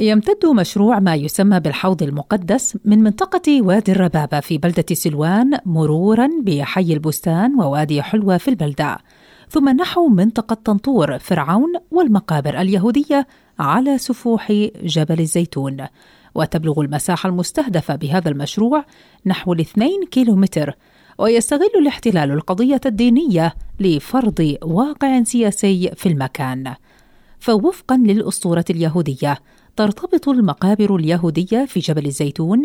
يمتد مشروع ما يسمى بالحوض المقدس من منطقة وادي الربابة في بلدة سلوان مرورا بحي البستان ووادي حلوة في البلدة. ثم نحو منطقة طنطور فرعون والمقابر اليهودية على سفوح جبل الزيتون. وتبلغ المساحة المستهدفة بهذا المشروع نحو الاثنين كيلومتر. ويستغل الاحتلال القضية الدينية لفرض واقع سياسي في المكان. فوفقا للأسطورة اليهودية ترتبط المقابر اليهودية في جبل الزيتون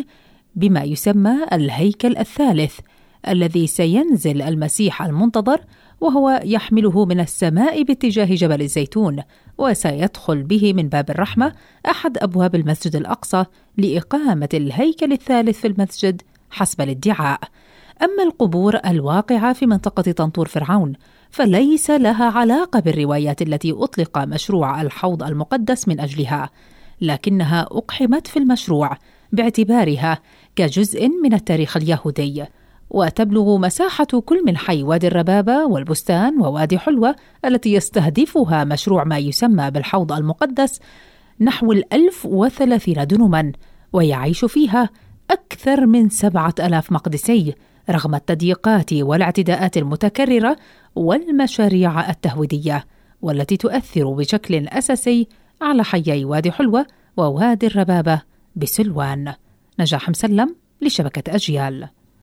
بما يسمى الهيكل الثالث الذي سينزل المسيح المنتظر وهو يحمله من السماء باتجاه جبل الزيتون وسيدخل به من باب الرحمة أحد أبواب المسجد الأقصى لإقامة الهيكل الثالث في المسجد حسب الادعاء. أما القبور الواقعة في منطقة طنطور فرعون فليس لها علاقة بالروايات التي أطلق مشروع الحوض المقدس من أجلها لكنها أقحمت في المشروع باعتبارها كجزء من التاريخ اليهودي وتبلغ مساحة كل من حي وادي الربابة والبستان ووادي حلوة التي يستهدفها مشروع ما يسمى بالحوض المقدس نحو الألف وثلاثين دنما ويعيش فيها أكثر من سبعة ألاف مقدسي رغم التضييقات والاعتداءات المتكررة والمشاريع التهويدية والتي تؤثر بشكل أساسي على حيي وادي حلوة ووادي الربابة بسلوان. نجاح مسلم لشبكة أجيال.